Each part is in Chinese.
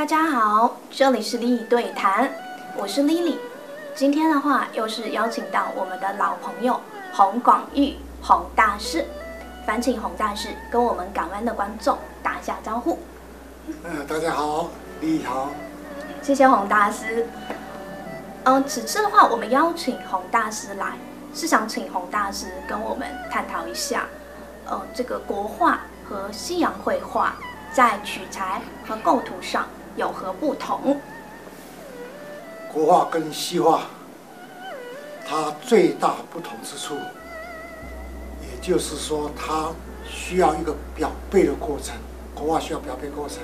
大家好，这里是莉莉对谈，我是莉莉。今天的话，又是邀请到我们的老朋友洪广玉洪大师，烦请洪大师跟我们港湾的观众打一下招呼。嗯，大家好，莉莉好。谢谢洪大师。嗯、此次的话，我们邀请洪大师来，是想请洪大师跟我们探讨一下，呃，这个国画和西洋绘画在取材和构图上有何不同？国画跟西画，它最大不同之处，也就是说，它需要一个表背的过程。国画需要表背过程。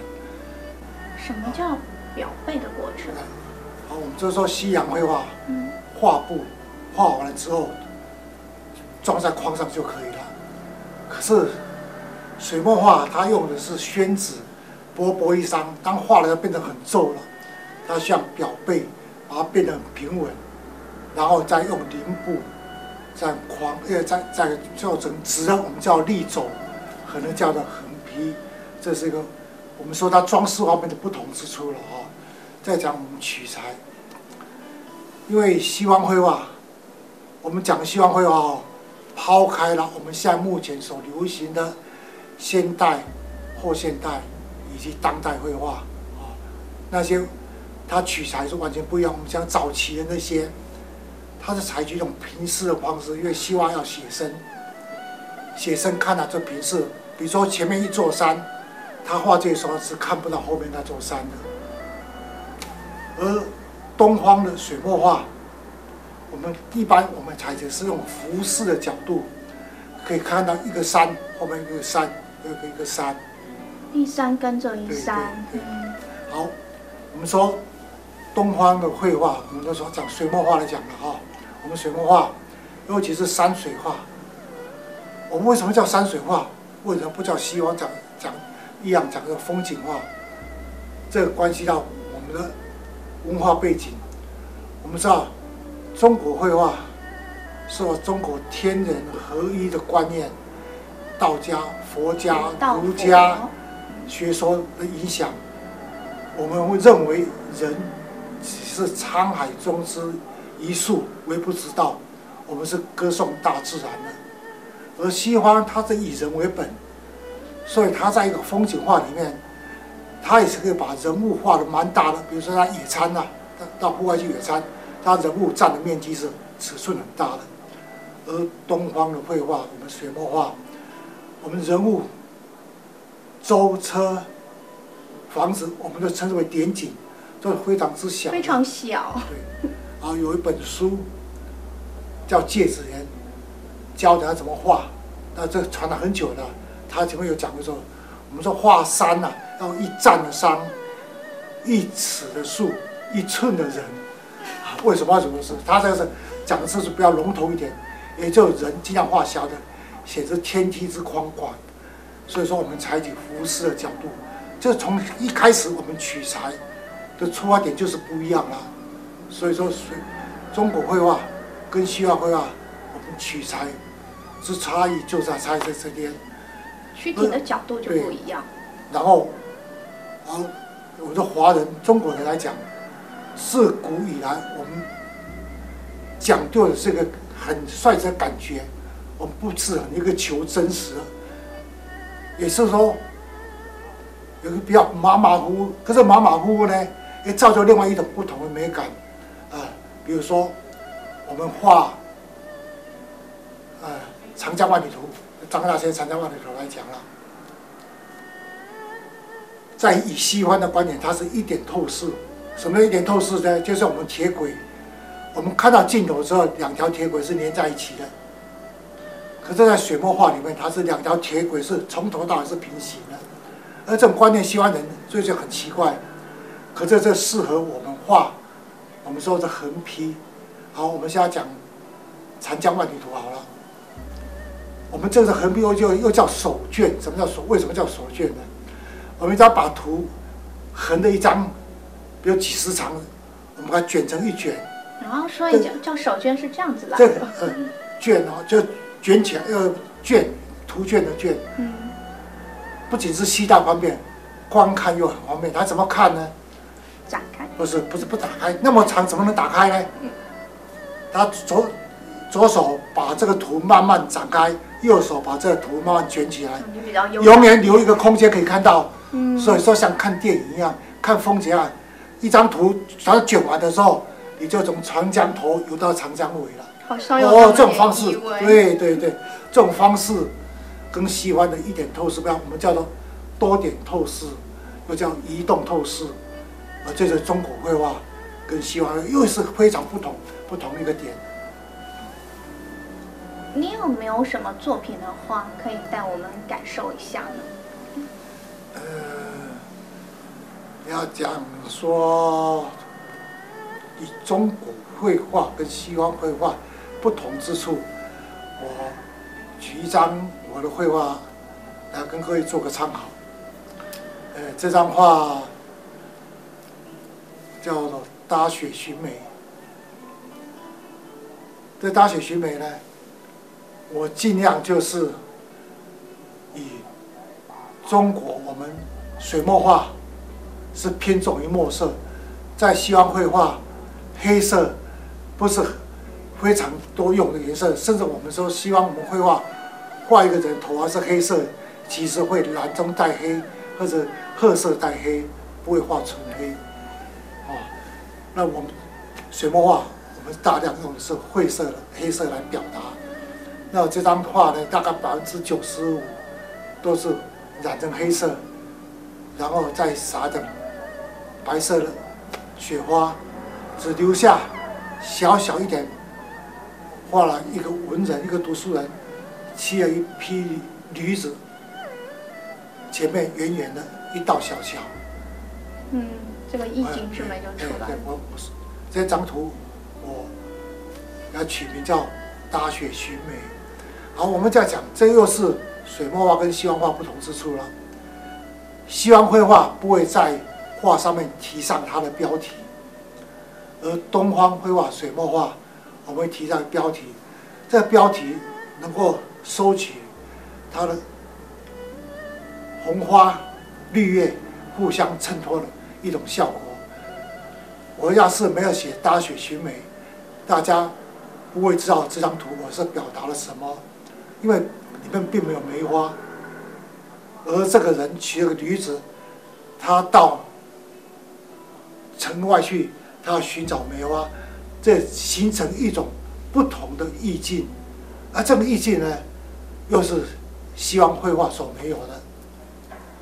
什么叫表背的过程？好，我们就说西洋绘画，画布画完了之后，装在框上就可以了。可是水墨画它用的是宣纸，薄薄一张，当画了要变得很皱了，它需要裱褙，把它变得很平稳，然后再用绫布再框，呃，再再做成纸，我们叫立轴，可能叫做横批，这是一个。我们说它装饰方面的不同之处了啊！再讲我们取材，因为西方绘画，我们讲西方绘画哦，抛开了我们现在目前所流行的现代、后现代以及当代绘画啊，那些它取材是完全不一样。我们讲早期的那些，它是采取一种平视的方式，因为希望要写生，写生看了这平视，比如说前面一座山。他画这时候是看不到后面那座山的，而东方的水墨画，我们一般我们采取是用俯视的角度，可以看到一个山后面一个山，一个一个山，一山跟着一山。对对对。好，我们说东方的绘画，我们都说讲水墨画来讲的哈，我们水墨画，尤其是山水画，我们为什么叫山水画？为什么不叫西方讲讲？一样讲个风景画，这个关系到我们的文化背景。我们知道，中国绘画受中国天人合一的观念，道家、佛家、儒家学说的影响，我们会认为人只是沧海中之一粟，微不足道。我们是歌颂大自然的，而西方它是以人为本。所以他在一个风景画里面，他也是可以把人物画的蛮大的。比如说他野餐呐、啊，到户外去野餐，他人物占的面积是尺寸很大的。而东方的绘画，我们水墨画，我们人物、舟车、房子，我们都称之为点景，都是非常之小。非常小。对。然后有一本书叫《芥子园》，教人家怎么画，那这传了很久了。他前面有讲过说，我们说画山呐、啊，要一丈的山，一尺的树，一寸的人。为什么要这么说？他这个是讲的是比较笼统一点，也就人尽量画小的，显示天地之宽广。所以说，我们采取服饰的角度，就从一开始我们取材的出发点就是不一样了。所以说，中国绘画跟西方绘画，我们取材之差异就在差在这边。取景的角度就不一样。然后，然后我们的华人、中国人来讲，自古以来我们讲究的是个很率真的感觉，我们不是很一个求真实，也是说有个比较马马虎虎，可是马马虎虎呢，也造就另外一种不同的美感啊。比如说，我们画呃《长江万里图》。张大千《长江万里图》来讲了，在以西方的观点，它是一点透视。什么一点透视呢？就是我们铁轨，我们看到尽头之后，两条铁轨是连在一起的。可是，在水墨画里面，它是两条铁轨是从头到尾是平行的。而这种观念，西方人所以就很奇怪。可是这适合我们画，我们说是横批。好，我们现在讲《长江万里图》好了。我们这个横批又又又叫手卷，什么叫手？为什么叫手卷呢？我们只要把图横的一张，比如几十长，我们把它卷成一卷。然后说一讲，叫手卷是这样子来的。这个呃，卷哦，就卷起来，要卷图卷的卷。嗯。不仅是吸带方便，观看又很方便。它怎么看呢？展开不是不是不打开，那么长怎么能打开呢？他左左手把这个图慢慢展开，右手把这个图慢慢卷起来，永远留一个空间可以看到。嗯，所以说像看电影一样，看风景啊，一张图把它卷完的时候，你就从长江头游到长江尾了。好像有哦，这种方式，对对对，这种方式跟西方的一点透视不一样，我们叫做多点透视，又叫移动透视，啊，这是中国绘画跟西方又是非常不同不同的一个点。你有没有什么作品的话，可以带我们感受一下呢？呃，要讲说，以中国绘画跟西方绘画不同之处，我举一张我的绘画来跟各位做个参考。呃，这张画叫做《搭雪寻梅》。这《搭雪寻梅》呢，我尽量就是以中国我们水墨画是偏重于墨色，在西方绘画黑色不是非常多用的颜色，甚至我们说希望我们绘画画一个人头发是黑色，其实会蓝中带黑或者褐色带黑，不会画纯黑。啊，那我们水墨画我们大量用的是晦色的黑色来表达。那这张画呢，大概百分之九十五都是染成黑色，然后再撒点白色的雪花，只留下小小一点，画了一个文人，一个读书人，骑了一匹驴子，前面远远的一道小桥。嗯，这个意境之美就出来了。对，我不是这张图，我要取名叫《大雪寻梅》。好，我们再讲，这又是水墨画跟西方画不同之处了。西方绘画不会在画上面提上它的标题，而东方绘画水墨画，我们会提上标题。这个标题能够收取它的红花绿叶互相衬托的一种效果。我要是没有写《搭雪寻梅》，大家不会知道这张图我是表达了什么。因为里面并没有梅花，而这个人骑了个驴子，他到城外去，他要寻找梅花，这形成一种不同的意境，而这个意境呢，又是西方绘画所没有的。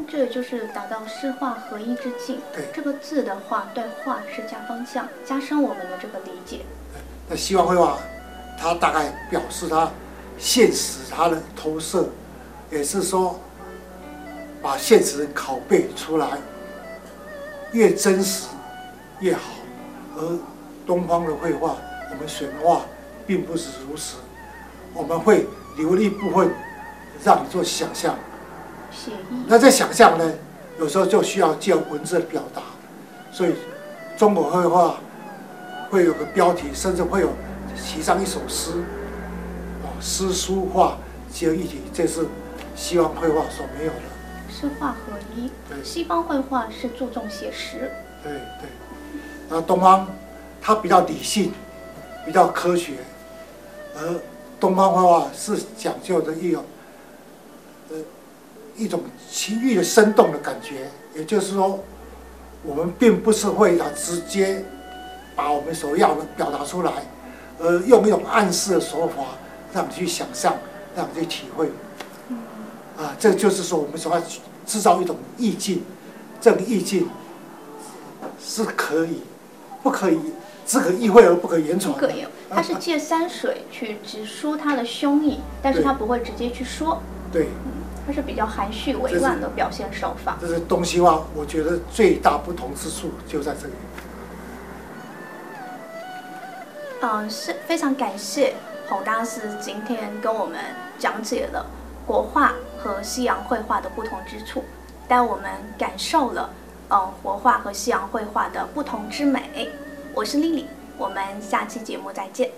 这也就是达到诗画合一之境。对，这个字的话，对画是加方向，加深我们的这个理解。那西方绘画，它大概表示它。现实它的投射，也是说，把现实拷贝出来，越真实越好。而东方的绘画，我们水墨画并不是如此，我们会留一部分让你做想象。写意。那这想象呢，有时候就需要借文字的表达，所以中国绘画会有个标题，甚至会有写上一首诗。诗书画结合一体，这是西方绘画所没有的。诗画合一。对。西方绘画是注重写实。对对。那东方，它比较理性，比较科学，而东方绘画是讲究的一种，呃，一种情欲的生动的感觉。也就是说，我们并不是为了直接把我们所要的表达出来，而用一种暗示的手法。让你去想象，让你去体会，啊，这就是说我们所要制造一种意境，这个意境是可以，不可以，只可意会而不可言传。不可言，他是借山水去直抒他的胸意，但是他不会直接去说。对，它是比较含蓄委婉的表现手法。这是东西方，我觉得最大不同之处就在这里。嗯，是非常感谢。洪大师今天跟我们讲解了国画和西洋绘画的不同之处，带我们感受了嗯国画和西洋绘画的不同之美。我是丽丽，我们下期节目再见。